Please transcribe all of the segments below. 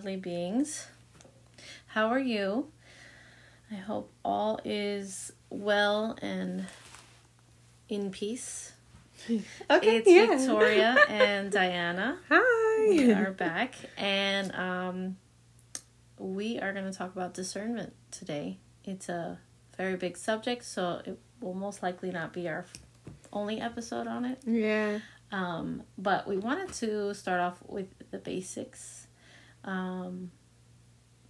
lovely beings. How are you? I hope all is well and in peace. Okay, it's yeah. Victoria and Diana. Hi. We are back, and um, we are going to talk about discernment today. It's a very big subject, so it will most likely not be our only episode on it. Yeah. Um, but we wanted to start off with the basics. Um,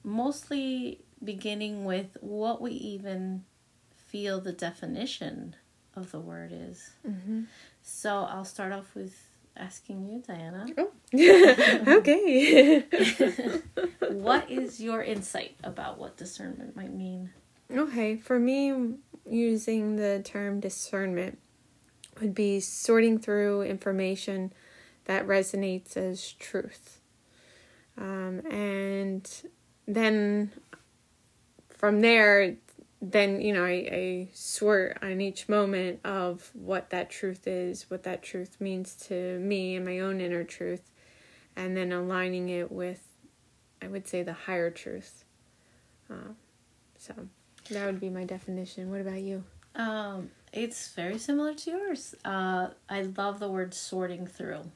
mostly beginning with what we even feel the definition of the word is. Mm-hmm. So I'll start off with asking you, Diana. Oh. okay. what is your insight about what discernment might mean? okay. For me, using the term discernment would be sorting through information that resonates as truth. Um, and then from there, then, you know, I, I sort on each moment of what that truth is, what that truth means to me and my own inner truth, and then aligning it with, I would say, the higher truth. Uh, so that would be my definition. What about you? Um, it's very similar to yours. Uh, I love the word sorting through.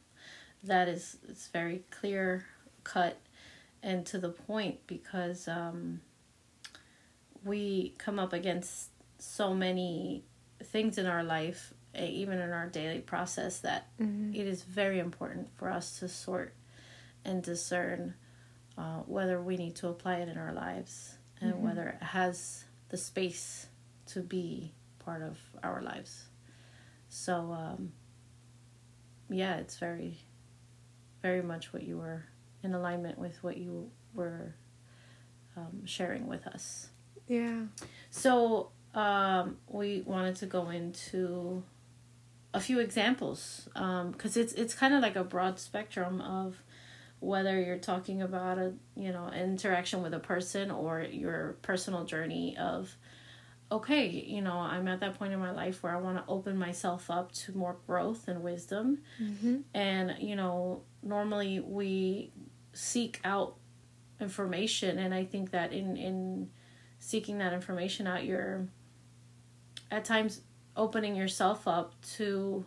That is, it's very clear cut and to the point because um, we come up against so many things in our life, eh, even in our daily process, that Mm-hmm. it is very important for us to sort and discern uh, whether we need to apply it in our lives and Mhm. whether it has the space to be part of our lives. So, um, yeah, it's very, very much what you were in alignment with what you were um, sharing with us. Yeah. So um, we wanted to go into a few examples because it's it's kind of like a broad spectrum of whether you're talking about a you know interaction with a person or your personal journey of okay you know i'm at that point in my life where i want to open myself up to more growth and wisdom Mm-hmm. and you know normally we seek out information and i think that in in seeking that information out you're at times opening yourself up to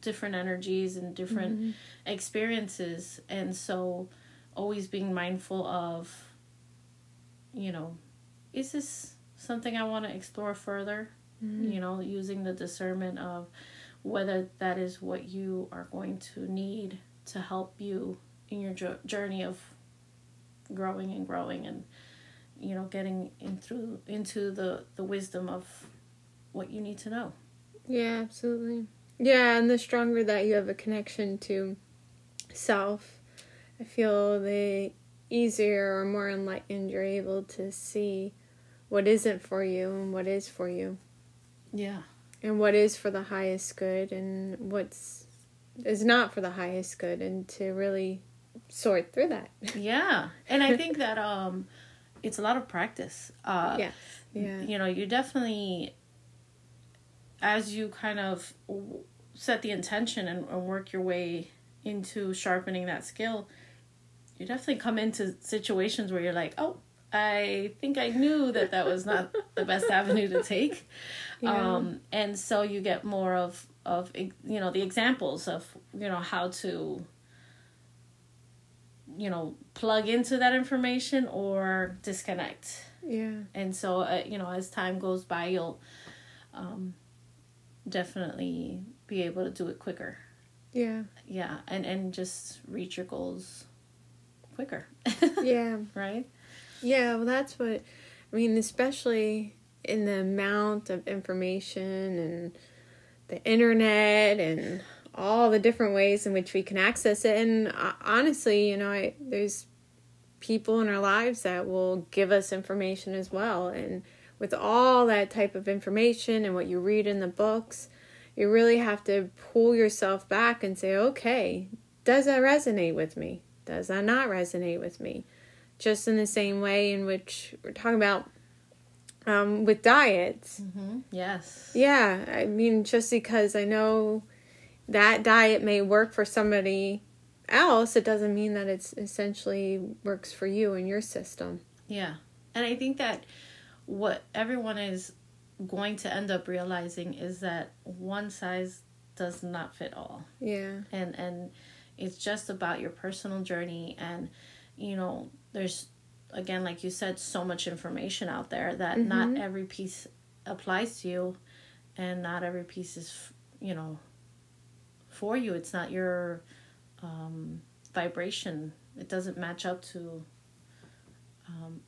different energies and different Mm-hmm. experiences and so always being mindful of you know is this something i want to explore further Mm-hmm. you know using the discernment of whether that is what you are going to need to help you in your jo- journey of growing and growing and you know getting in through into the the wisdom of what you need to know. Yeah, absolutely. Yeah, and the stronger that you have a connection to self, I feel the easier or more enlightened you're able to see what isn't for you and what is for you, yeah. And what is for the highest good and what's is not for the highest good, and to really sort through that. yeah and i think that um it's a lot of practice uh yes. Yeah. you know you definitely as you kind of set the intention and, and work your way into sharpening that skill you definitely come into situations where you're like oh i think i knew that that was not the best avenue to take Yeah. um and so you get more of of you know the examples of you know how to you know plug into that information or disconnect Yeah. and so uh, you know as time goes by you'll um, definitely be able to do it quicker Yeah. yeah and and just reach your goals quicker Yeah. right Yeah, well, that's what I mean, especially in the amount of information and the internet and all the different ways in which we can access it. And uh, honestly, you know, I, there's people in our lives that will give us information as well. And with all that type of information and what you read in the books, you really have to pull yourself back and say, okay, does that resonate with me? Does that not resonate with me? Just in the same way in which we're talking about um, with diets. mm-hmm. yes Yeah, I mean, just because I know that diet may work for somebody else, it doesn't mean that it's essentially works for you and your system. Yeah. And I think that what everyone is going to end up realizing is that one size does not fit all. Yeah. And and it's just about your personal journey and you know, there's again like you said so much information out there that mm-hmm. not every piece applies to you and not every piece is you know for you. It's not your um, vibration. It doesn't match up to um,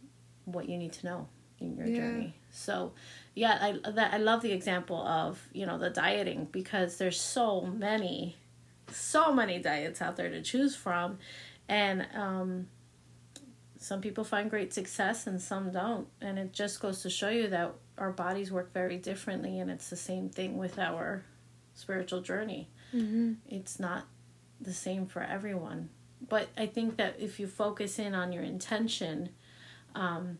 what you need to know in your yeah. journey. So yeah i that i love the example of you know the dieting because there's so many so many diets out there to choose from. And um some people find great success and some don't. And it just goes to show you that our bodies work very differently and it's the same thing with our spiritual journey mm-hmm. it's not the same for everyone but i think that if you focus in on your intention um,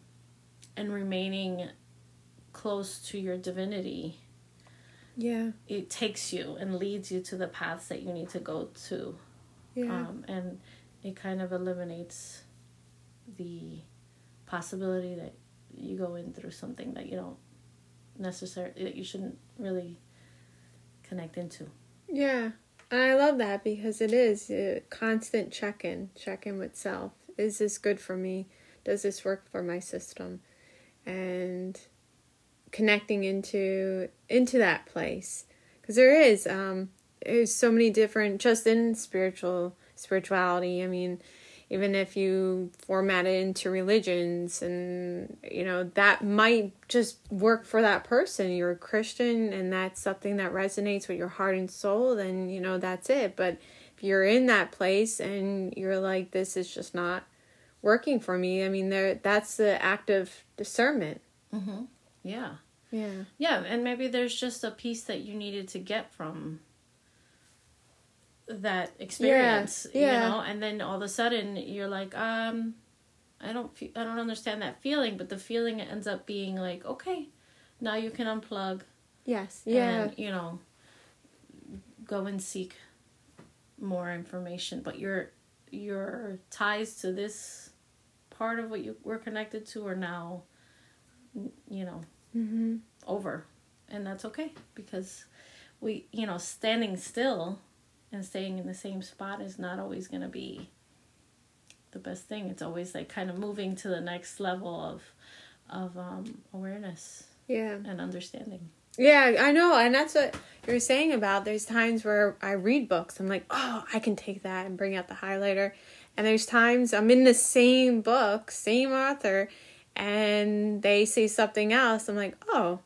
and remaining close to your divinity yeah it takes you and leads you to the paths that you need to go to yeah. Um, and it kind of eliminates the possibility that you go in through something that you don't necessarily that you shouldn't really connect into. Yeah. And I love that because it is a constant check in, check in with self. Is this good for me? Does this work for my system? And connecting into into that place because there is um there's so many different just in spiritual spirituality. I mean, even if you format it into religions and you know that might just work for that person. You're a christian and that's something that resonates with your heart and soul then you know that's it. But if you're in that place and you're like this is just not working for me i mean there that's the act of discernment. Mm-hmm. yeah. Yeah. Yeah and maybe there's just a piece that you needed to get from that experience yeah, yeah. you know and then all of a sudden you're like um i don't fe- i don't understand that feeling but the feeling ends up being like okay now you can unplug yes yeah and, you know go and seek more information but your your ties to this part of what you were connected to are now you know mm-hmm. over and that's okay because we you know standing still and staying in the same spot is not always going to be the best thing. It's always like kind of moving to the next level of of um, awareness. Yeah. And understanding. Yeah, I know, and that's what you're saying about. There's times where I read books. I'm like, oh, I can take that and bring out the highlighter. And there's times I'm in the same book, same author, and they say something else. I'm like, oh,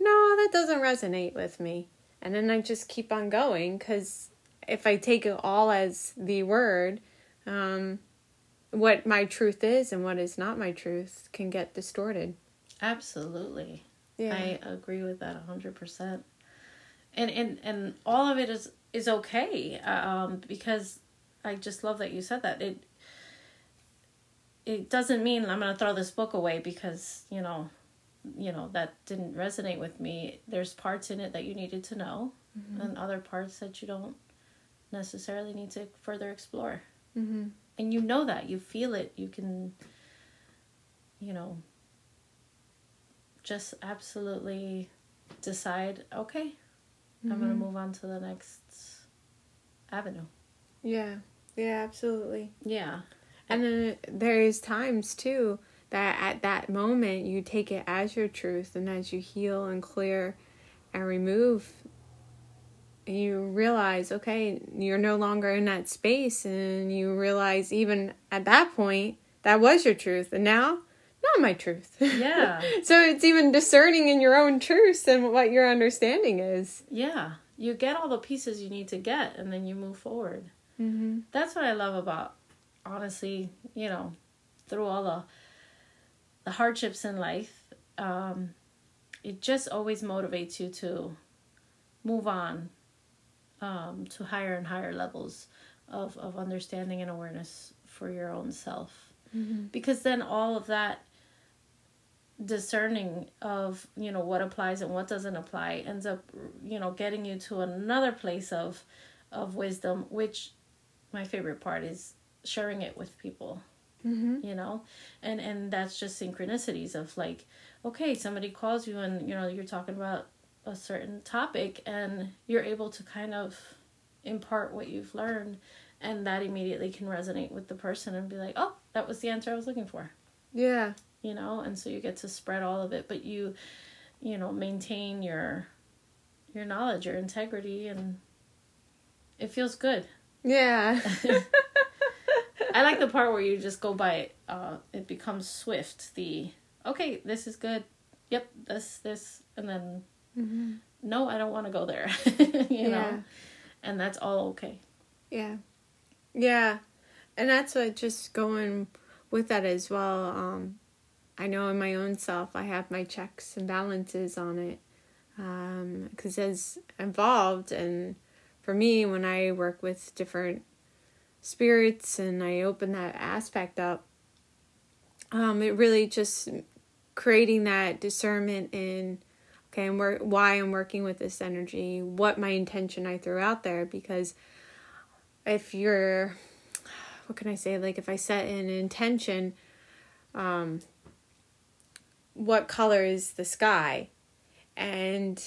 no, that doesn't resonate with me. And then I just keep on going because if I take it all as the word, um, what my truth is and what is not my truth can get distorted. Absolutely. Yeah. I agree with that 100%. And and and all of it is is okay um because I just love that you said that. It it doesn't mean I'm going to throw this book away because, you know, you know, that didn't resonate with me. There's parts in it that you needed to know mm-hmm. and other parts that you don't necessarily need to further explore. Mm-hmm. And you know that, you feel it, you can, you know, just absolutely decide, okay, mm-hmm. I'm going to move on to the next avenue. Yeah, yeah, absolutely. Yeah. And then there's times too that at that moment you take it as your truth and as you heal and clear and remove you realize okay you're no longer in that space and you realize even at that point that was your truth and now not my truth. Yeah. So it's even discerning in your own truth and what your understanding is. Yeah. You get all the pieces you need to get and then you move forward. Mm-hmm. that's what i love about honestly you know through all the the hardships in life um it just always motivates you to move on um, to higher and higher levels of, of understanding and awareness for your own self. Mm-hmm. Because then all of that discerning of you know what applies and what doesn't apply ends up you know getting you to another place of of wisdom which my favorite part is sharing it with people Mm-hmm. you know and and that's just synchronicities of like okay somebody calls you and you know you're talking about a certain topic and you're able to kind of impart what you've learned and that immediately can resonate with the person and be like oh that was the answer i was looking for Yeah. you know and so you get to spread all of it but you you know maintain your your knowledge your integrity and it feels good Yeah. i like the part where you just go by it uh it becomes swift the okay this is good yep this this and then mm-hmm. no i don't want to go there you Yeah. know and that's all okay Yeah. Yeah. And that's what just going with that as well. Um, I know in my own self, I have my checks and balances on it. Because as involved, and for me, when I work with different spirits and I open that aspect up, um, it really just creating that discernment in okay, and where, why I'm working with this energy, what my intention I threw out there, because if you're what can I say? Like if I set an intention, um, what color is the sky? And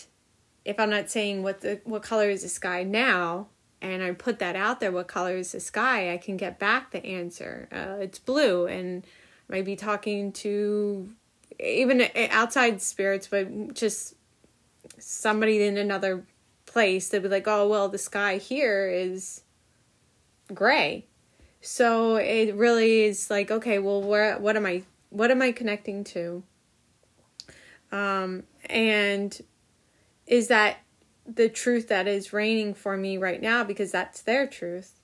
if I'm not saying what the what color is the sky now, and I put that out there, what color is the sky? I can get back the answer. Uh, it's blue, and maybe talking to even outside spirits, but just somebody in another place. They'd be like, "Oh, well, the sky here is." gray. So it really is like, okay, well, where, what am I, what am I connecting to? Um, and is that the truth that is reigning for me right now? Because that's their truth.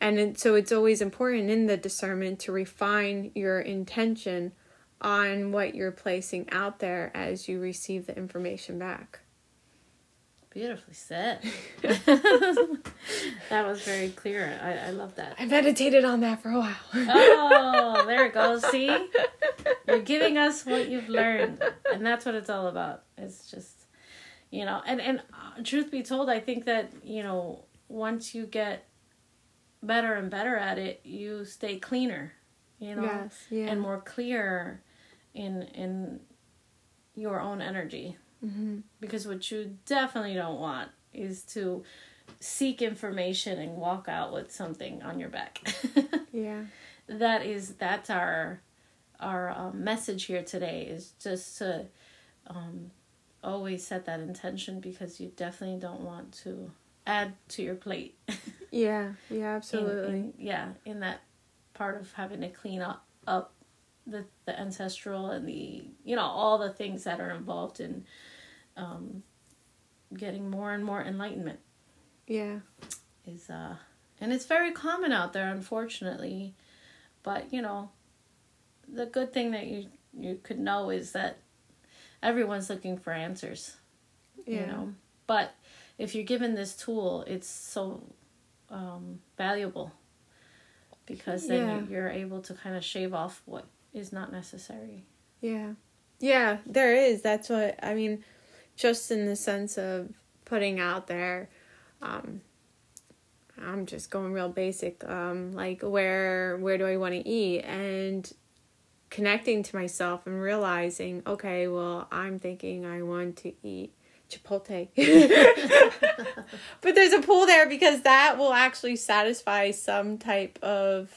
And so it's always important in the discernment to refine your intention on what you're placing out there as you receive the information back. beautifully said that was very clear i, I love that I meditated on that for a while. oh there it goes see you're giving us what you've learned and that's what it's all about it's just you know and and uh, truth be told i think that you know once you get better and better at it you stay cleaner you know Yes, yeah. and more clear in in your own energy. Hmm because what you definitely don't want is to seek information and walk out with something on your back. Yeah. that is that's our our um, message here today is just to um, always set that intention because you definitely don't want to add to your plate. Yeah, yeah, In- absolutely. in- yeah in that part of having to clean up up the the ancestral and the you know all the things that are involved in um, getting more and more enlightenment yeah. is uh and it's very common out there unfortunately but you know the good thing that you you could know is that everyone's looking for answers Yeah. you know but if you're given this tool it's so um valuable because then Yeah. you- you're able to kind of shave off what is not necessary Yeah. Yeah, there is. That's what I mean, just in the sense of putting out there um I'm just going real basic um like where where do I want to eat and connecting to myself and realizing, okay, well, I'm thinking I want to eat Chipotle. but there's a pool there because that will actually satisfy some type of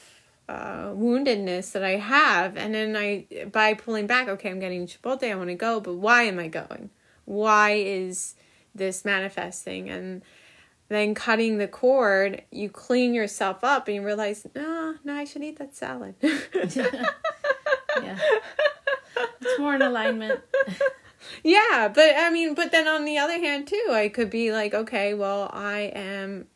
uh, woundedness that I have. And then I, by pulling back, okay, I'm getting Chipotle, I want to go, but why am I going? Why is this manifesting? And then cutting the cord, you clean yourself up and you realize, no, no, I should eat that salad. yeah it's more in alignment Yeah, but I mean, but then on the other hand, too, I could be like, okay, well, I am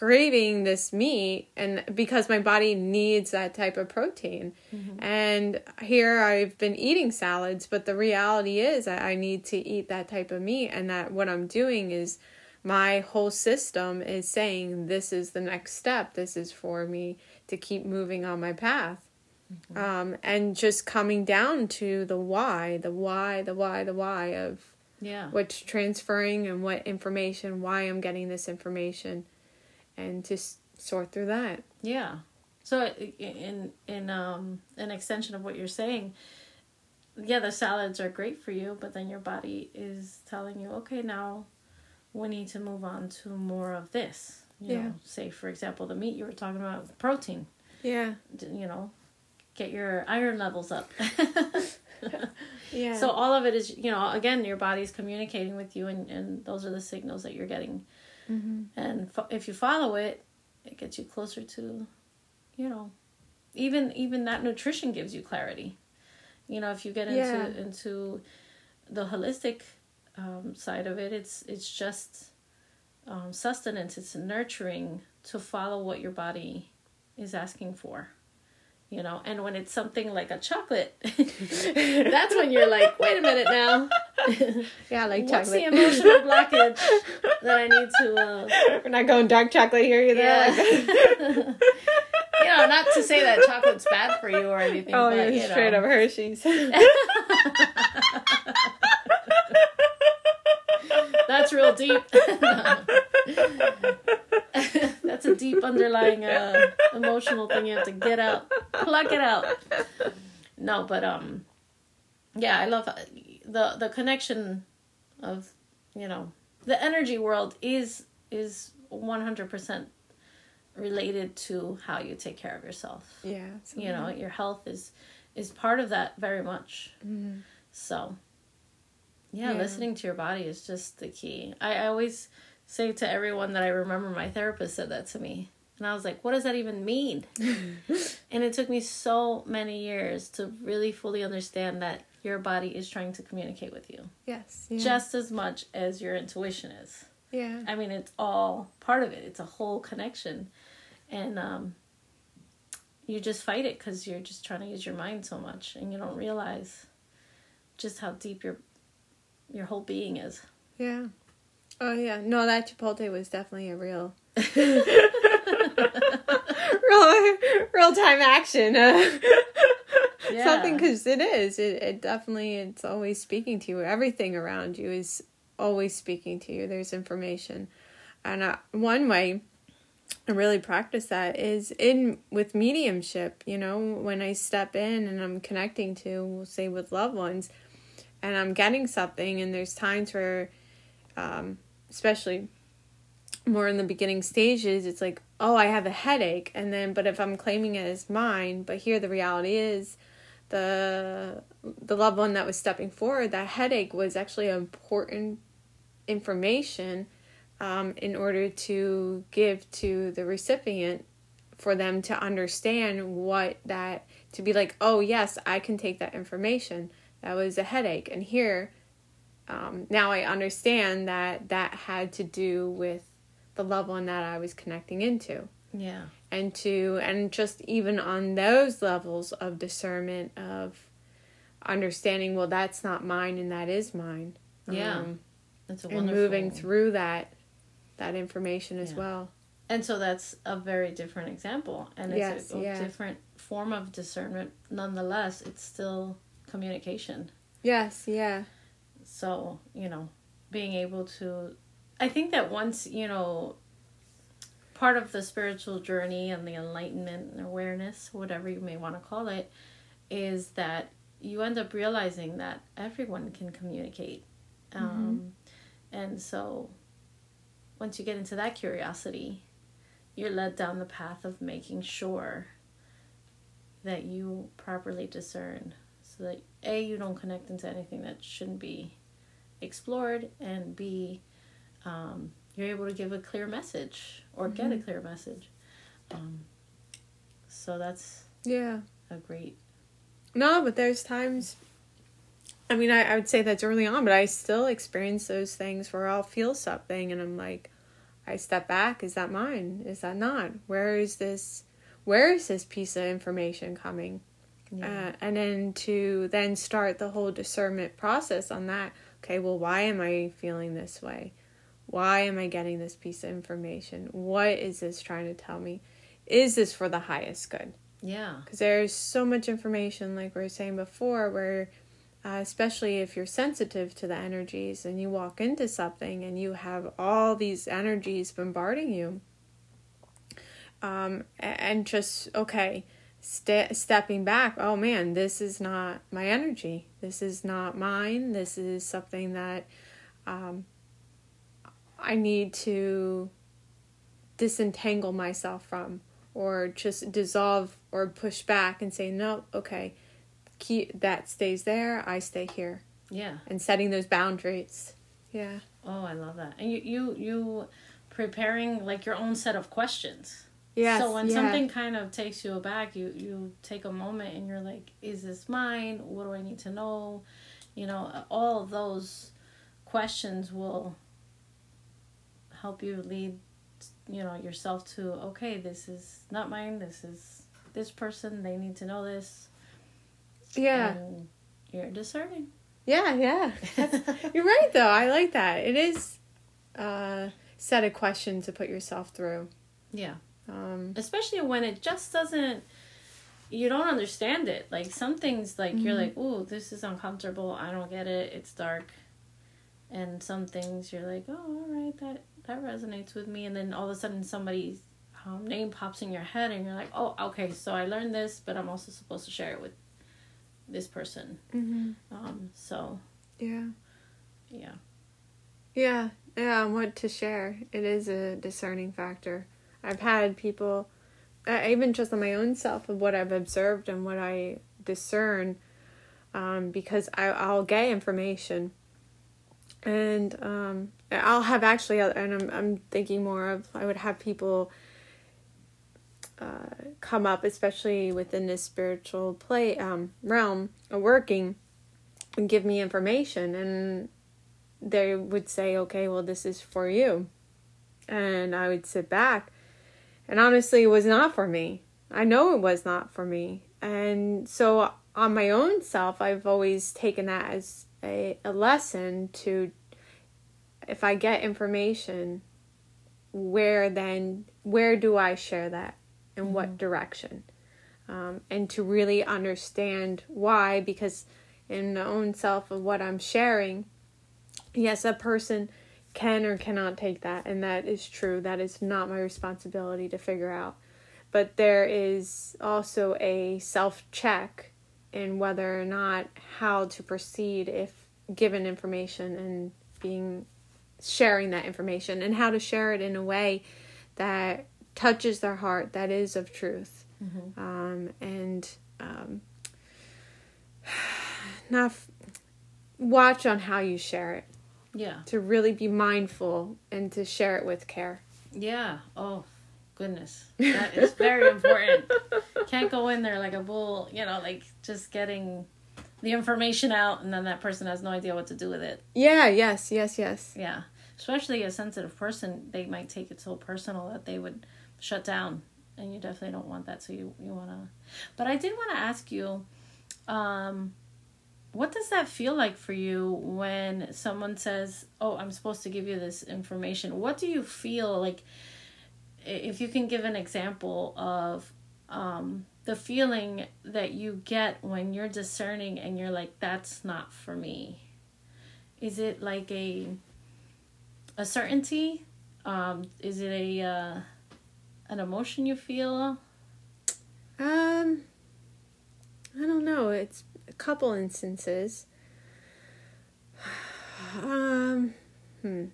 craving this meat, and because my body needs that type of protein. And here I've been eating salads, but the reality is I, I need to eat that type of meat, and that what I'm doing is my whole system is saying this is the next step, this is for me to keep moving on my path. Um, and just coming down to the why, the why, the why, the why of yeah. what's transferring and what information, why I'm getting this information, and just sort through that. Yeah. So in in um an extension of what you're saying, yeah, the salads are great for you, but then your body is telling you, okay, now we need to move on to more of this. You Yeah. know, say for example, the meat you were talking about, protein. Yeah. You know, get your iron levels up. Yeah. So all of it is, you know, again, your body's communicating with you, and and those are the signals that you're getting. Hmm And fo- if you follow it, it gets you closer to, you know, even even that nutrition gives you clarity. You know, if you get into Yeah. into the holistic um, side of it, it's it's just um, sustenance. It's nurturing to follow what your body is asking for. You know, and when it's something like a chocolate, that's when you're like, wait a minute now. Yeah, like chocolate. What's the emotional blockage that I need to uh, We're not going dark chocolate here either. yeah. Like, you know, not to say that chocolate's bad for you or anything. oh, but, yeah, straight know. up Hershey's. That's real deep. That's a deep underlying uh, emotional thing you have to get out, pluck it out. No, but um, yeah, I love the the connection of you know the energy world is is one hundred percent related to how you take care of yourself. yeah. you know your health is is part of that very much Mhm. so yeah, Yeah. listening to your body is just the key I, I always say to everyone that i remember my therapist said that to me and i was like what does that even mean and it took me so many years to really fully understand that your body is trying to communicate with you Yes. Yeah. just as much as your intuition is yeah. I mean, it's all part of it. It's a whole connection, and um, you just fight it because you're just trying to use your mind so much, and you don't realize just how deep your your whole being is. Yeah. Oh yeah. No, that Chipotle was definitely a real real real time action. Uh, Yeah. Something because it is. It it definitely it's always speaking to you. Everything around you is always speaking to you. There's information, and uh, one way I really practice that is in with mediumship. You know, when I step in and I'm connecting to, we'll say, with loved ones, and I'm getting something, and there's times where, um, especially more in the beginning stages, it's like, oh, I have a headache, and then, but if I'm claiming it as mine, but here the reality is, the the loved one that was stepping forward, that headache was actually important information um, in order to give to the recipient for them to understand what that to be like oh yes i can take that information. That was a headache. And here um, now i understand that that had to do with the loved one that i was connecting into. Yeah. And to and just even on those levels of discernment of understanding well that's not mine and that is mine Yeah. Um, It's a and moving through that that information as Yeah. well And so that's a very different example, and it's Yes, a, a yeah. different form of discernment. Nonetheless, it's still communication. yes yeah so you know being able to i think that once you know part of the spiritual journey and the enlightenment and awareness whatever you may want to call it is that you end up realizing that everyone can communicate. Um, and so once you get into that curiosity you're led down the path of making sure that you properly discern so that a you don't connect into anything that shouldn't be explored and b um, you're able to give a clear message or get a clear message. Um, so that's yeah. a great no but there's times i mean I, I would say that's early on but i still experience those things where i'll feel something and i'm like i step back is that mine? Is that not? Where is this where is this piece of information coming? Yeah. Uh, and then to then start the whole discernment process on that. Okay well why am i feeling this way why am i getting this piece of information what is this trying to tell me is this for the highest good yeah because there's so much information like we were saying before where uh, especially if you're sensitive to the energies and you walk into something and you have all these energies bombarding you um, and just okay, ste- stepping back. Oh man, this is not my energy. This is not mine. This is something that um, I need to disentangle myself from, or just dissolve or push back and say no. Okay, keep that stays there. I stay here. Yeah. And setting those boundaries. Yeah. Oh, I love that. And you you you preparing like your own set of questions. yeah So when yeah. something kind of takes you aback, you you take a moment and you're like, is this mine? What do I need to know? You know, all of those questions will help you lead you know yourself to okay, this is not mine. This is this person. They need to know this. Yeah. And you're discerning. Yeah, yeah. You're right though. I like that. It is a set of questions to put yourself through. Yeah. Um, especially when it just doesn't you don't understand it like some things like you're like oh this is uncomfortable i don't get it it's dark and some things you're like oh all right that that resonates with me and then all of a sudden somebody's um, name pops in your head and you're like oh okay so i learned this but i'm also supposed to share it with this person mhm. um so Yeah. yeah Yeah. Yeah. What to share. It is a discerning factor. I've had people, uh, even just on my own self, of what I've observed and what I discern, um, because I, I'll get information. And um, I'll have actually, and I'm, I'm thinking more of, I would have people uh, come up, especially within this spiritual play um, realm of working, and give me information. And they would say, okay, well, this is for you. And I would sit back. And honestly, it was not for me. I know it was not for me. And so, on my own self, I've always taken that as a, a lesson to, if I get information, where then, where do I share that? In what direction? Um, and to really understand why, because in my own self of what I'm sharing, yes, a person can or cannot take that, and that is true. That is not my responsibility to figure out. But there is also a self check in whether or not how to proceed if given information and being sharing that information and how to share it in a way that touches their heart that is of truth um, and um, not f- watch on how you share it yeah to really be mindful and to share it with care. Yeah. Oh, goodness. That is very important. Can't go in there like a bull, you know, like just getting the information out and then that person has no idea what to do with it. Yeah, yes, yes, yes. Yeah. Especially a sensitive person, they might take it so personal that they would shut down. And you definitely don't want that. So you, you want to. But I did want to ask you um, what does that feel like for you when someone says, "Oh, I'm supposed to give you this information"? What do you feel like? If you can give an example of um, the feeling that you get when you're discerning and you're like, "That's not for me." Is it like a a certainty? Um, is it a uh, an emotion you feel? Um, I don't know. It's a couple instances. Um, hmm.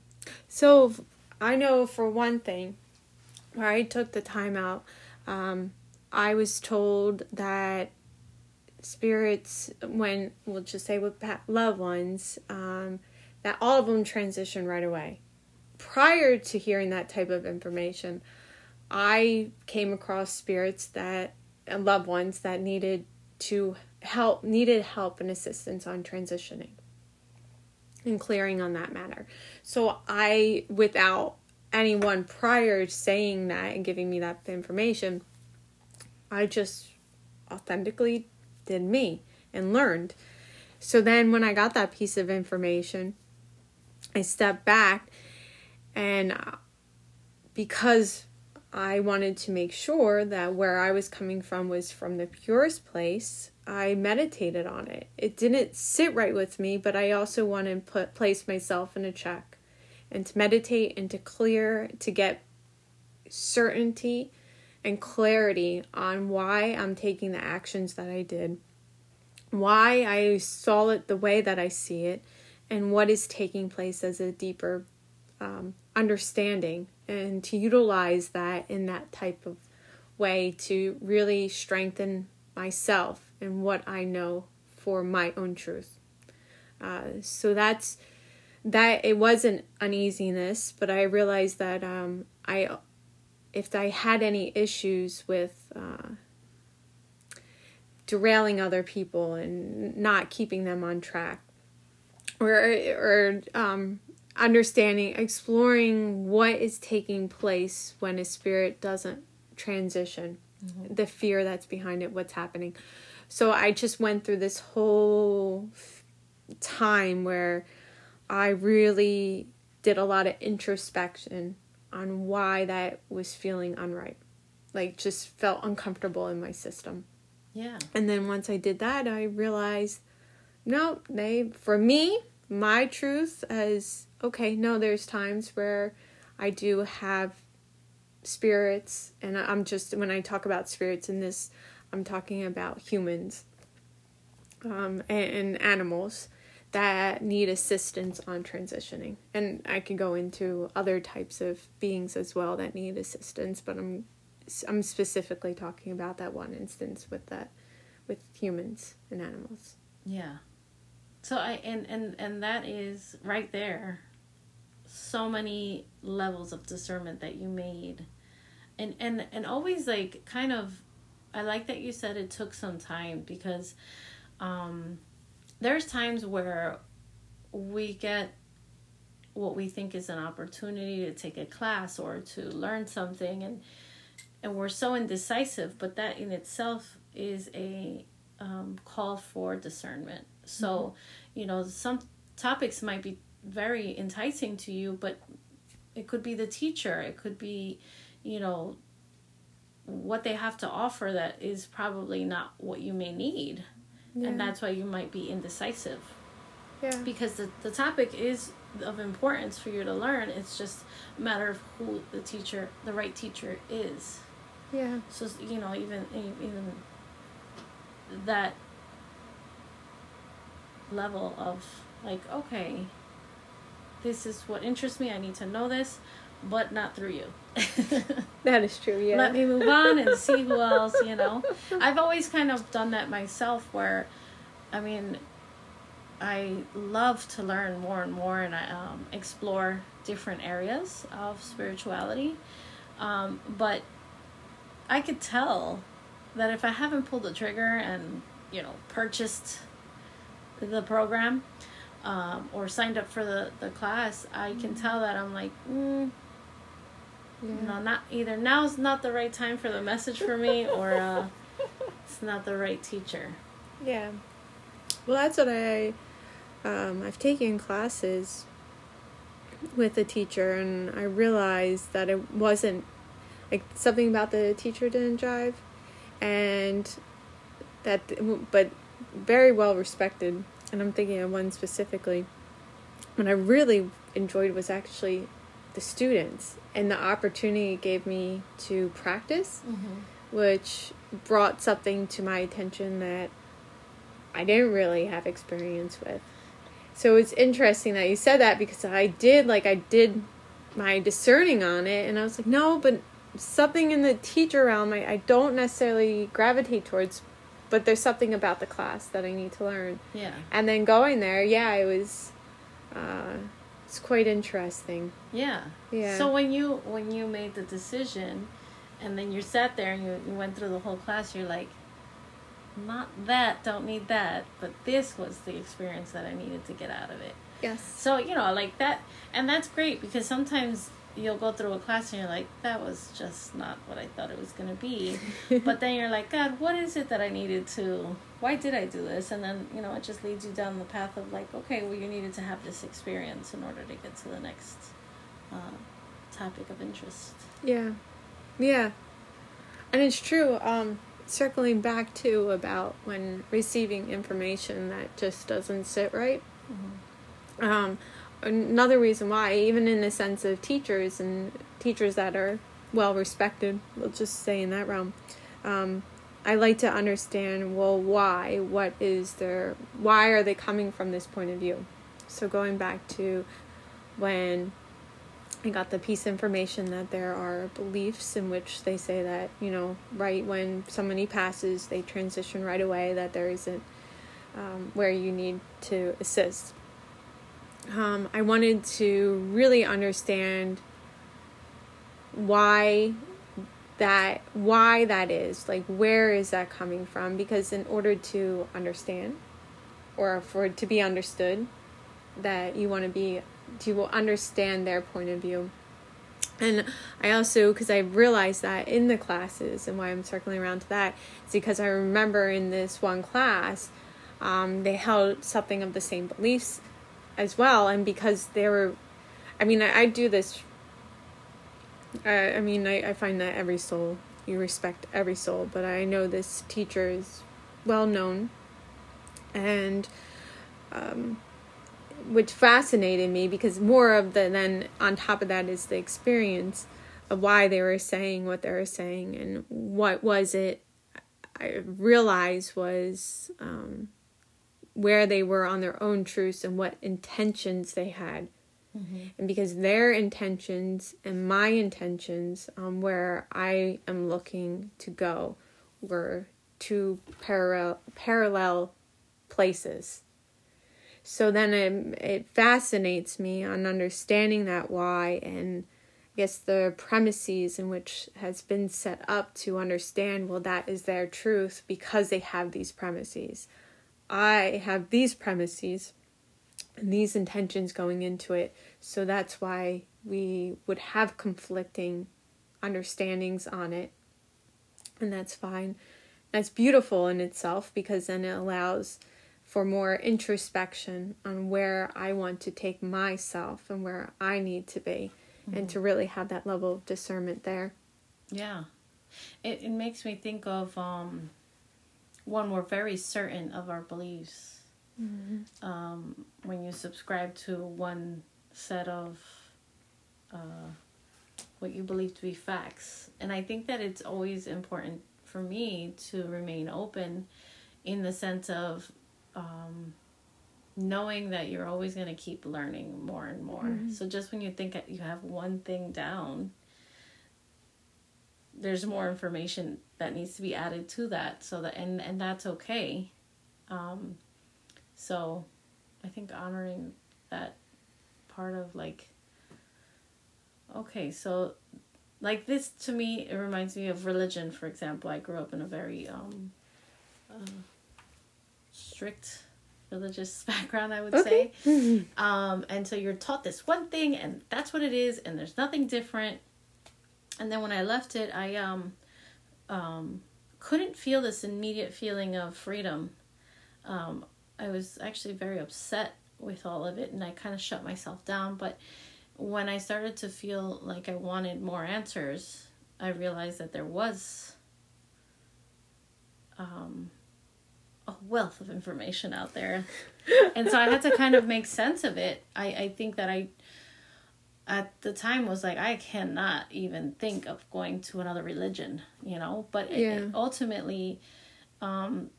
So I know for one thing, where I took the time out, um, I was told that spirits, when we'll just say with loved ones, um, that all of them transition right away. Prior to hearing that type of information, I came across spirits that and loved ones that needed to help needed help and assistance on transitioning and clearing on that matter. So I without anyone prior saying that and giving me that information, I just authentically did me and learned. So then when I got that piece of information, I stepped back and uh, because I wanted to make sure that where I was coming from was from the purest place. I meditated on it. It didn't sit right with me, but I also wanted to put place myself in a check and to meditate and to clear to get certainty and clarity on why I'm taking the actions that I did, why I saw it the way that I see it, and what is taking place as a deeper um, understanding, and to utilize that in that type of way to really strengthen myself and what I know for my own truth. Uh, so that's that. It wasn't uneasiness, but I realized that um, I, if I had any issues with uh, derailing other people and not keeping them on track, or or um, understanding, exploring what is taking place when a spirit doesn't transition, mm-hmm. the fear that's behind it, what's happening. So I just went through this whole time where I really did a lot of introspection on why that was feeling unright. Like just felt uncomfortable in my system. Yeah. And then once I did that, I realized no, they for me, my truth is okay, no, there's times where I do have spirits and I'm just when I talk about spirits in this I'm talking about humans um, and, and animals that need assistance on transitioning. And I can go into other types of beings as well that need assistance, but I'm I'm specifically talking about that one instance with that with humans and animals. Yeah. So I and and and that is right there so many levels of discernment that you made. And and and always like kind of I like that you said it took some time because um, there's times where we get what we think is an opportunity to take a class or to learn something and and we're so indecisive but that in itself is a um, call for discernment so mm-hmm. you know some topics might be very enticing to you but it could be the teacher it could be you know what they have to offer that is probably not what you may need. Yeah. And that's why you might be indecisive. Yeah. Because the, the topic is of importance for you to learn. It's just a matter of who the teacher, the right teacher is. Yeah. So, you know, even, even that level of like, okay, this is what interests me. I need to know this but not through you. that is true, yeah. Let me move on and see who else, you know. I've always kind of done that myself where I mean I love to learn more and more and I um, explore different areas of spirituality. Um, but I could tell that if I haven't pulled the trigger and, you know, purchased the program um, or signed up for the, the class, I can mm-hmm. tell that I'm like, mm, yeah. No, not either. Now's not the right time for the message for me, or uh, it's not the right teacher. Yeah. Well, that's what I. Um, I've taken classes with a teacher, and I realized that it wasn't like something about the teacher didn't jive, and that, but very well respected. And I'm thinking of one specifically. What I really enjoyed was actually the students and the opportunity it gave me to practice, mm-hmm. which brought something to my attention that I didn't really have experience with. So it's interesting that you said that because I did like I did my discerning on it and I was like, no, but something in the teacher realm I, I don't necessarily gravitate towards but there's something about the class that I need to learn. Yeah. And then going there, yeah, I was uh, it's quite interesting. Yeah. Yeah. So when you when you made the decision, and then you sat there and you, you went through the whole class, you're like, not that, don't need that, but this was the experience that I needed to get out of it. Yes. So you know, like that, and that's great because sometimes you'll go through a class and you're like, that was just not what I thought it was going to be. but then you're like, God, what is it that I needed to, why did I do this? And then, you know, it just leads you down the path of like, okay, well, you needed to have this experience in order to get to the next uh, topic of interest. Yeah. Yeah. And it's true. Um, circling back to about when receiving information that just doesn't sit right. Mm-hmm. Um, another reason why, even in the sense of teachers and teachers that are well respected. We'll just say in that realm. Um, I like to understand well why what is their why are they coming from this point of view. So going back to when I got the piece of information that there are beliefs in which they say that, you know, right when somebody passes, they transition right away, that there isn't um, where you need to assist. Um, I wanted to really understand why that why that is like where is that coming from because in order to understand or for to be understood that you want to be to understand their point of view. And I also, because I realized that in the classes, and why I'm circling around to that, is because I remember in this one class, um, they held something of the same beliefs as well. And because they were, I mean, I, I do this, I, I mean, I, I find that every soul, you respect every soul, but I know this teacher is well known. And, um, which fascinated me because more of the then on top of that is the experience of why they were saying what they were saying and what was it I realized was um, where they were on their own truths and what intentions they had. Mm-hmm. And because their intentions and my intentions um, where I am looking to go were two parallel parallel places. So then it, it fascinates me on understanding that why and I guess the premises in which has been set up to understand well that is their truth because they have these premises. I have these premises and these intentions going into it. So that's why we would have conflicting understandings on it. And that's fine. That's beautiful in itself because then it allows for more introspection on where I want to take myself and where I need to be, mm-hmm. and to really have that level of discernment there. Yeah, it it makes me think of um, when we're very certain of our beliefs. Mm-hmm. Um, when you subscribe to one set of uh, what you believe to be facts, and I think that it's always important for me to remain open in the sense of um, knowing that you're always going to keep learning more and more. Mm-hmm. So just when you think you have one thing down, there's more information that needs to be added to that. So that and and that's okay. Um, so I think honoring that part of like okay, so like this to me it reminds me of religion for example. I grew up in a very um uh, strict religious background, I would okay. say. Um, and so you're taught this one thing, and that's what it is, and there's nothing different. And then when I left it, I um, um, couldn't feel this immediate feeling of freedom. Um, I was actually very upset with all of it, and I kind of shut myself down. But when I started to feel like I wanted more answers, I realized that there was um, a wealth of information out there. and so I had to kind of make sense of it. I, I think that I at the time was like I cannot even think of going to another religion, you know, but yeah. it, ultimately um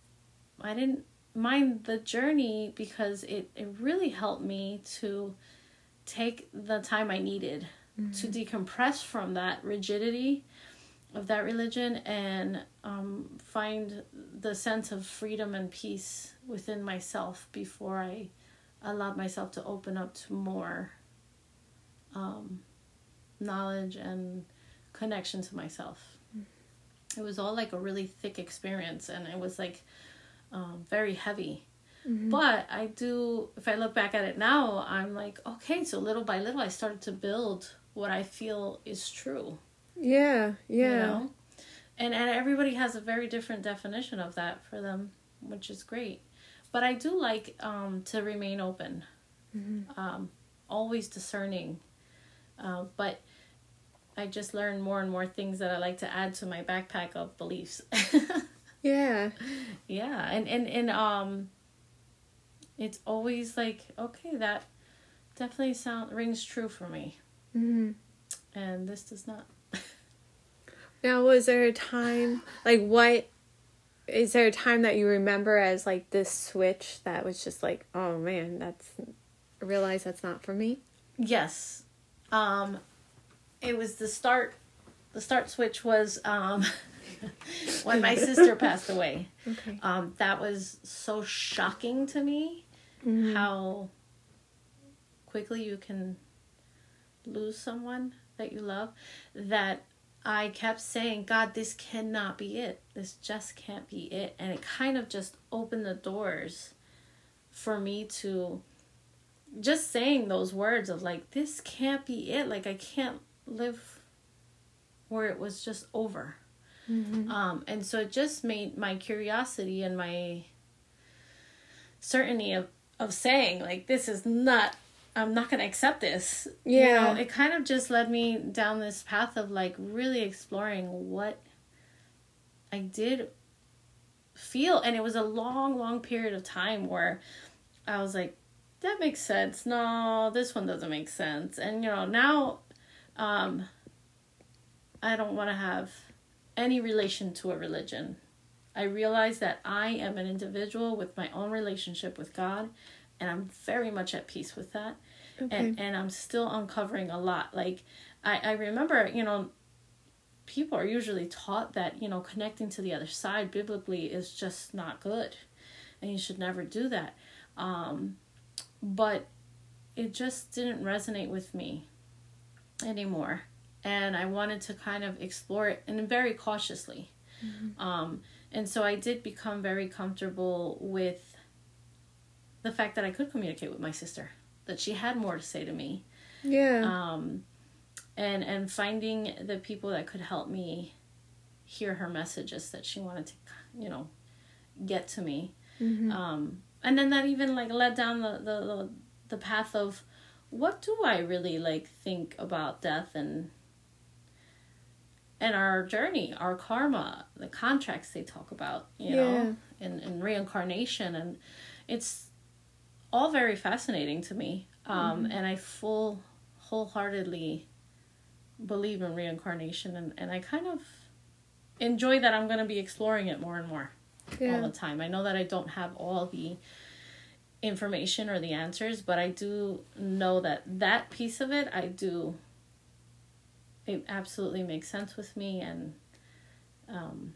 I didn't mind the journey because it it really helped me to take the time I needed mm-hmm. to decompress from that rigidity of that religion and um, find the sense of freedom and peace within myself before I allowed myself to open up to more um, knowledge and connection to myself. It was all like a really thick experience, and it was like um, very heavy. Mm-hmm. But I do, if I look back at it now, I'm like, okay, so little by little, I started to build what I feel is true. Yeah, yeah. You know? And and everybody has a very different definition of that for them, which is great. But I do like um, to remain open, mm-hmm. um, always discerning. Uh, but I just learn more and more things that I like to add to my backpack of beliefs. yeah. Yeah, and and and um, it's always like okay, that definitely sound rings true for me. Mm-hmm. And this does not. Now, was there a time, like, what is there a time that you remember as like this switch that was just like, oh man, that's I realize that's not for me? Yes. Um it was the start the start switch was um when my sister passed away. Okay. Um that was so shocking to me Mhm. how quickly you can lose someone that you love that I kept saying, God, this cannot be it. This just can't be it. And it kind of just opened the doors for me to just saying those words of like, this can't be it. Like, I can't live where it was just over. Mhm. Um, and so it just made my curiosity and my certainty of, of saying, like, this is not, I'm not going to accept this. You Yeah. know, it kind of just led me down this path of like really exploring what I did feel. And it was a long, long period of time where I was like, that makes sense. No, this one doesn't make sense. And, you know, now, um, I don't want to have any relation to a religion. I realize that I am an individual with my own relationship with God, and I'm very much at peace with that. Okay. And and I'm still uncovering a lot. Like I I remember, you know, people are usually taught that, you know, connecting to the other side biblically is just not good. And you should never do that. Um but it just didn't resonate with me anymore. And I wanted to kind of explore it and very cautiously. Um, and so I did become very comfortable with the fact that I could communicate with my sister, that she had more to say to me, yeah. um, and and finding the people that could help me hear her messages that she wanted to, you know, get to me. Mhm. Um, and then that even like led down the, the the the path of what do I really like think about death and and our journey, our karma, the contracts they talk about, you know, and, and reincarnation. And it's all very fascinating to me. Um, and I full wholeheartedly believe in reincarnation. And, and I kind of enjoy that I'm gonna be exploring it more and more all the time. I know that I don't have all the information or the answers, but I do know that that piece of it, I do. It absolutely makes sense with me, and um,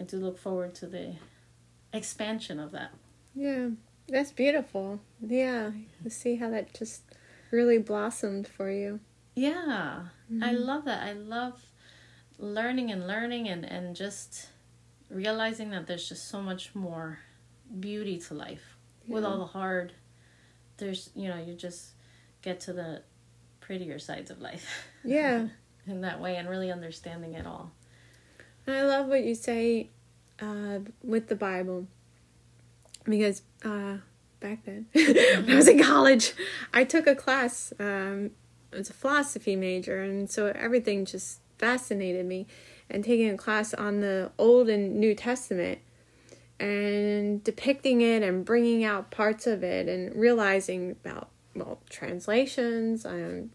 I do look forward to the expansion of that. Yeah. That's beautiful. Yeah. To see how that just really blossomed for you. Yeah, I love that. I love learning and learning and, and just realizing that there's just so much more beauty to life with all the hard. There's, you know, you just get to the prettier sides of life Yeah. in that way and really understanding it all. I love what you say uh, with the Bible because uh, back then, when I was in college, I took a class. Um, it was a philosophy major, and so everything just fascinated me. And taking a class on the Old and New Testament and depicting it and bringing out parts of it and realizing about well translations and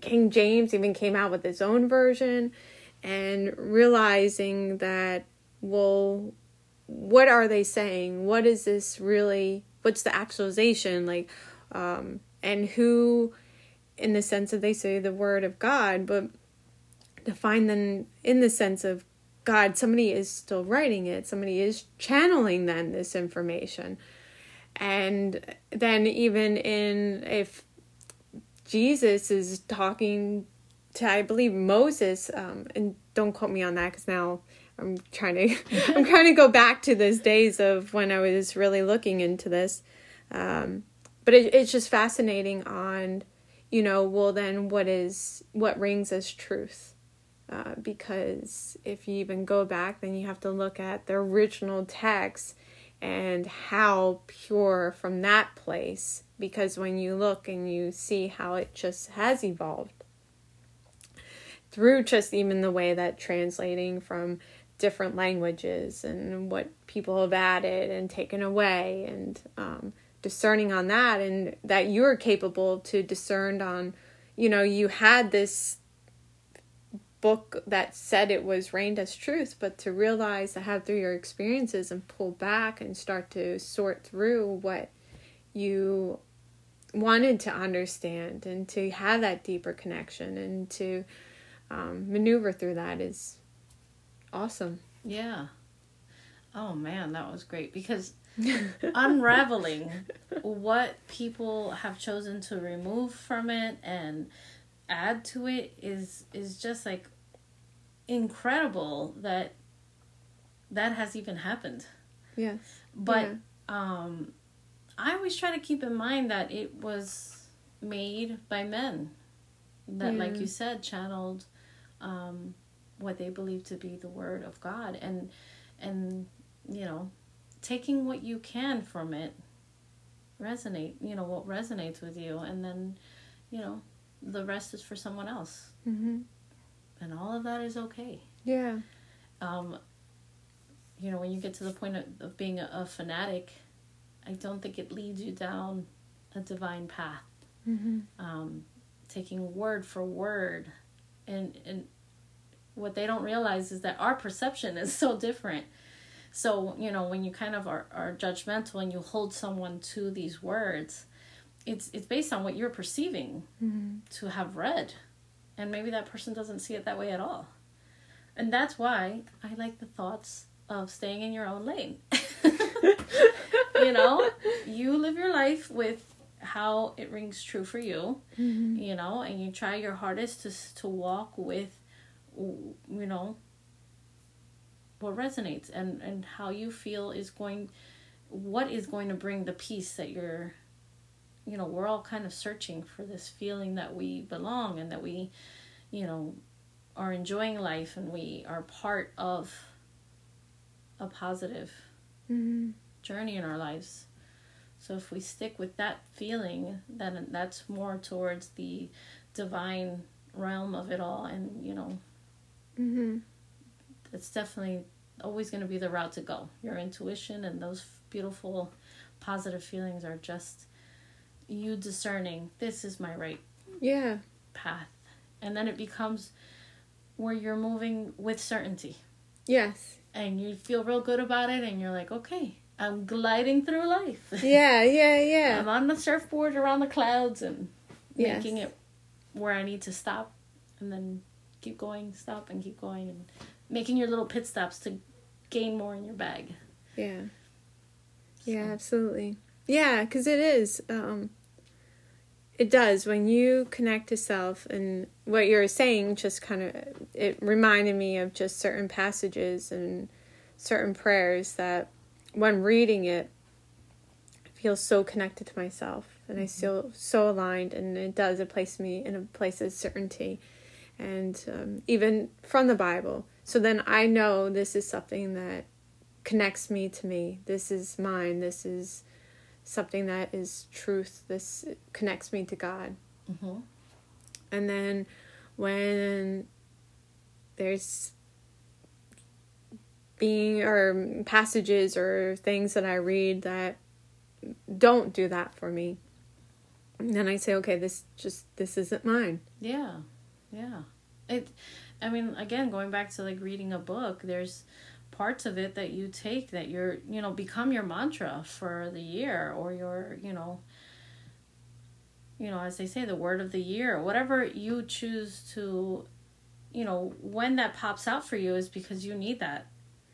King James even came out with his own version and realizing that well what are they saying? What is this really what's the actualization? Like um and who in the sense that they say the word of god but define them in the sense of god somebody is still writing it somebody is channeling then this information and then even in if jesus is talking to I believe Moses, um, and don't quote me on that because now I'm trying to I'm trying to go back to those days of when I was really looking into this. Um, but it, it's just fascinating on, you know, well then what is what rings as truth. Uh, because if you even go back, then you have to look at the original text and how pure from that place. Because when you look and you see how it just has evolved through just even the way that translating from different languages and what people have added and taken away and um, discerning on that and that you're capable to discern on you know you had this book that said it was reigned as truth, but to realize to have through your experiences and pull back and start to sort through what you wanted to understand and to have that deeper connection and to um, maneuver through that is awesome. Yeah. Oh man, that was great because unraveling what people have chosen to remove from it and add to it is is just like incredible that that has even happened. Yes. But yeah. um I always try to keep in mind that it was made by men that yeah. like you said channeled um what they believe to be the word of God and and you know taking what you can from it resonate you know what resonates with you and then you know the rest is for someone else. Mm-hmm. and all of that is okay. Yeah. Um you know when you get to the point of, of being a, a fanatic i don't think it leads you down a divine path. Mm-hmm. um taking word for word. And and what they don't realize is that our perception is so different. So, you know, when you kind of are, are judgmental and you hold someone to these words, it's it's based on what you're perceiving mm-hmm. to have read. And maybe that person doesn't see it that way at all. And that's why I like the thoughts of staying in your own lane. you know, you live your life with how it rings true for you, mm-hmm. you know, and you try your hardest to to walk with you know what resonates and and how you feel is going what is going to bring the peace that you're you know we're all kind of searching for this feeling that we belong and that we you know are enjoying life and we are part of a positive mm-hmm. journey in our lives so if we stick with that feeling then that's more towards the divine realm of it all and you know mm-hmm it's definitely always going to be the route to go. Your intuition and those beautiful, positive feelings are just you discerning this is my right yeah path, and then it becomes where you're moving with certainty. Yes. And you feel real good about it, and you're like, okay, I'm gliding through life. Yeah, yeah, yeah. I'm on the surfboard around the clouds and yes. making it where I need to stop, and then keep going, stop, and keep going, and making your little pit stops to gain more in your bag. Yeah. So. Yeah, absolutely. Yeah, because it is. Um, it does when you connect to self, and what you're saying just kind of it reminded me of just certain passages and certain prayers that when reading it, I feel so connected to myself, and I mm-hmm. feel so aligned, and it does. It places me in a place of certainty, and um, even from the Bible so then I know this is something that connects me to me. This is mine. This is something that is truth. This connects me to God. Mm-hmm. And then when there's being or passages or things that I read that don't do that for me, then I say, okay, this just this isn't mine. Yeah, yeah. It I mean, again, going back to like reading a book, there's parts of it that you take that you're, you know, become your mantra for the year or your, you know, you know, as they say, the word of the year, whatever you choose to, you know, when that pops out for you is because you need that.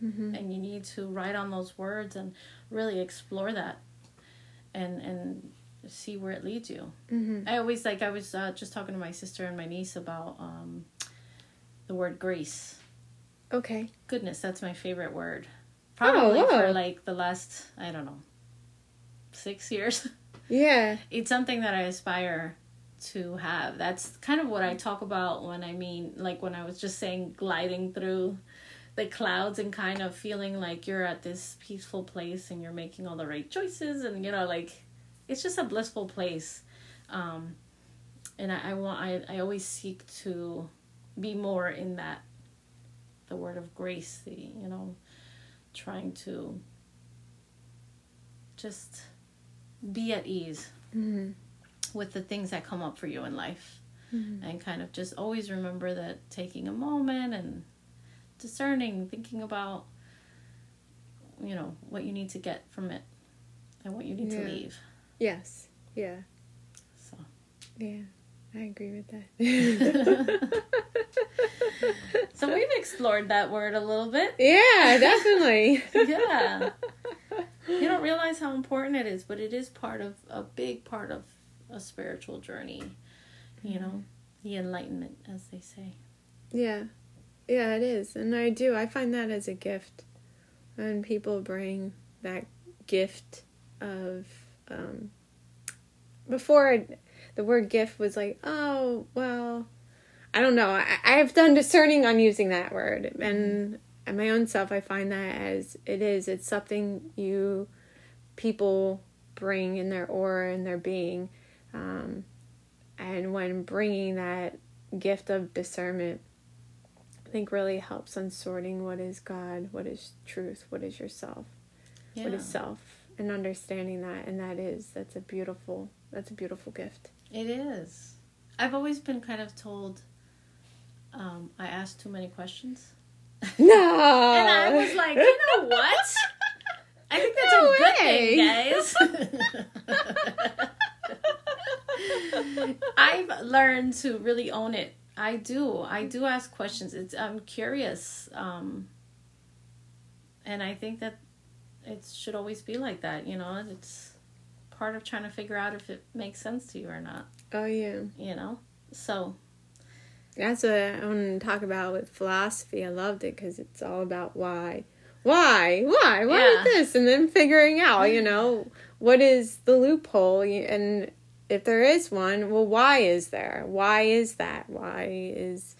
Mm-hmm. And you need to write on those words and really explore that and, and, see where it leads you. Mm-hmm. I always like I was uh, just talking to my sister and my niece about um, the word grace. Okay. Goodness, that's my favorite word. Probably oh, for like the last, I don't know, six years. Yeah. it's something that I aspire to have. That's kind of what I talk about when I mean, like when I was just saying gliding through the clouds and kind of feeling like you're at this peaceful place and you're making all the right choices and you know like it's just a blissful place um and i, I want I, I always seek to be more in that the word of grace the you know trying to just be at ease mm-hmm. with the things that come up for you in life Mm-hmm. and kind of just always remember that taking a moment and discerning, thinking about, you know, what you need to get from it and what you need Yeah. to leave. Yes. Yeah. So. Yeah. I agree with that. So we've explored that word a little bit. yeah, definitely. Yeah. You don't realize how important it is, but it is part of a big part of a spiritual journey. You know, the enlightenment, as they say. Yeah. Yeah, it is. And I do. I find that as a gift. When people bring that gift of um before the word gift was like, oh, well, I don't know. I, I've done discerning on using that word. And and my own self, I find that as it is. It's something you people bring in their aura and their being. Um, and when bringing that gift of discernment, I think really helps on sorting what is God, what is truth, what is yourself, Yeah. what is self, and understanding that. And that is that's a beautiful that's a beautiful gift. It is. I've always been kind of told um, I asked too many questions. No, And I was like, you know what? I think that's No a good way. thing, guys. I've learned to really own it. I do. I do ask questions. It's I'm curious. Um, and I think that it should always be like that, you know. It's part of trying to figure out if it makes sense to you or not, oh yeah, you know. So, that's what I want to talk about with philosophy. I loved it because it's all about why, why, why, why Yeah. this, and then figuring out, you know, what is the loophole, and if there is one, well, why is there? Why is that? Why is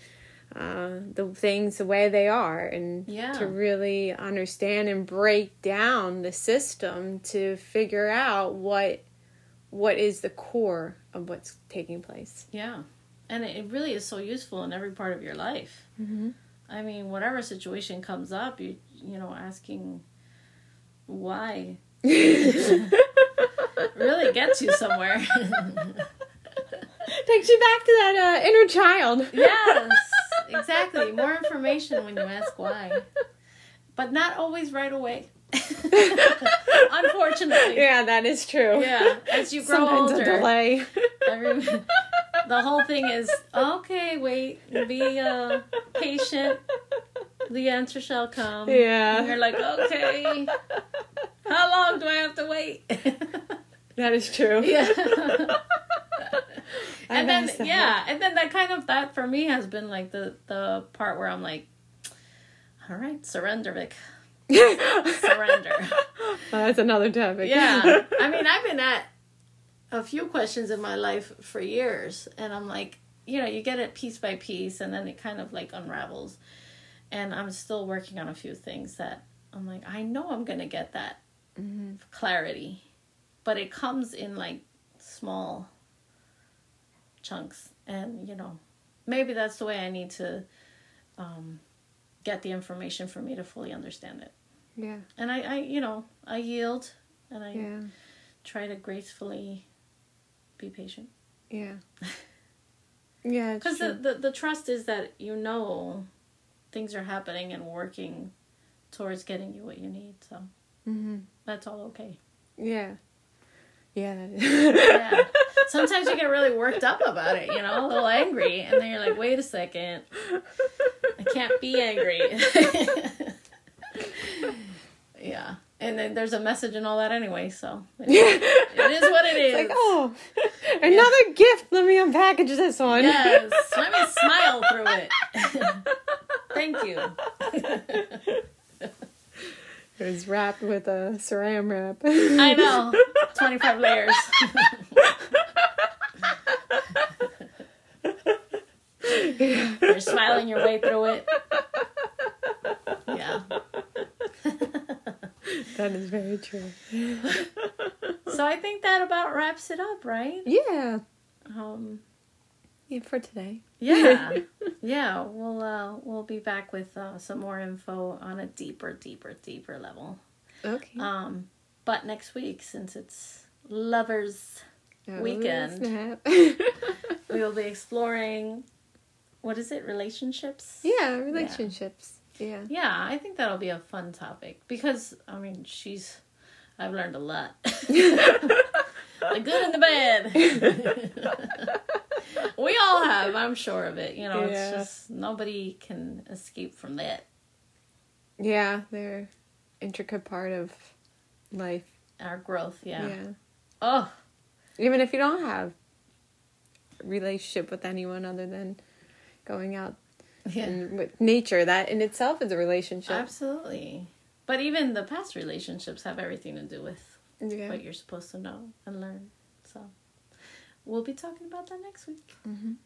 uh, the things the way they are? And Yeah. to really understand and break down the system to figure out what what is the core of what's taking place. yeah. And it really is so useful in every part of your life. Mm-hmm. I mean, whatever situation comes up, you you know, asking why really gets you somewhere. Takes you back to that uh, inner child. yes, exactly. More information when you ask why, but not always right away. Unfortunately, Yeah, that is true. yeah. As you grow Sometimes a older, delay. every, the whole thing is okay. Wait, be uh, patient. The answer shall come. And Yeah. you're like, okay. How long do I have to wait? That is true. yeah. And then yeah, and then that kind of that for me has been like the the part where I'm like, all right, surrender, Vic, surrender. Well, that's another topic. yeah, I mean, I've been at a few questions in my life for years, and I'm like, you know, you get it piece by piece, and then it kind of like unravels, and I'm still working on a few things that I'm like, I know I'm gonna get that Mhm. clarity, but it comes in like small chunks and you know maybe that's the way i need to um, get the information for me to fully understand it Yeah. and i, I you know i yield and i Yeah. try to gracefully be patient Yeah. Yeah. because the, the, the trust is that you know things are happening and working towards getting you what you need so Mhm. that's all okay Yeah. Yeah. Yeah sometimes you get really worked up about it you know a little angry and then you're like wait a second I can't be angry. yeah. And then there's a message and all that anyway, so it, it is what it is. It's like, oh, oh another gift. Let me unpackage this one. Yes. Let me smile through it. Thank you. It was wrapped with a saran wrap. I know. 25 layers. You're smiling your way through it. Yeah. that is very true. So I think that about wraps it up, right? Yeah. Um Yeah, for today. Yeah, yeah. We'll uh, we'll be back with uh, some more info on a deeper, deeper, deeper level. Okay. Um, but next week, since it's lovers Oh, weekend. we will be exploring. What is it? Relationships. yeah, relationships. Yeah. Yeah, Yeah, I think that'll be a fun topic because I mean she's. I've learned a lot. the good and the bad. we all have, I'm sure of it. You know, Yeah. it's just nobody can escape from that. Yeah, they're intricate part of life. Our growth, yeah. yeah. Oh, Even if you don't have a relationship with anyone other than going out yeah. and with nature, that in itself is a relationship. Absolutely. But even the past relationships have everything to do with Yeah. what you're supposed to know and learn. So we'll be talking about that next week. Mhm.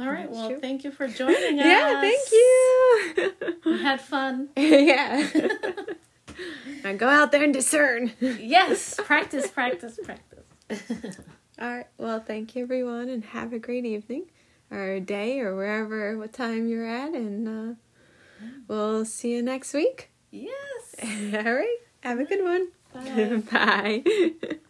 All right. That's Well, true. thank you for joining us. Yeah, thank you. We had fun. yeah. now go out there and discern. Yes. Practice, practice, practice. All right. Well, thank you, everyone, and have a great evening or day or wherever, what time you're at. And uh, we'll see you next week. yes. All right. Have a good one. Bye. Bye.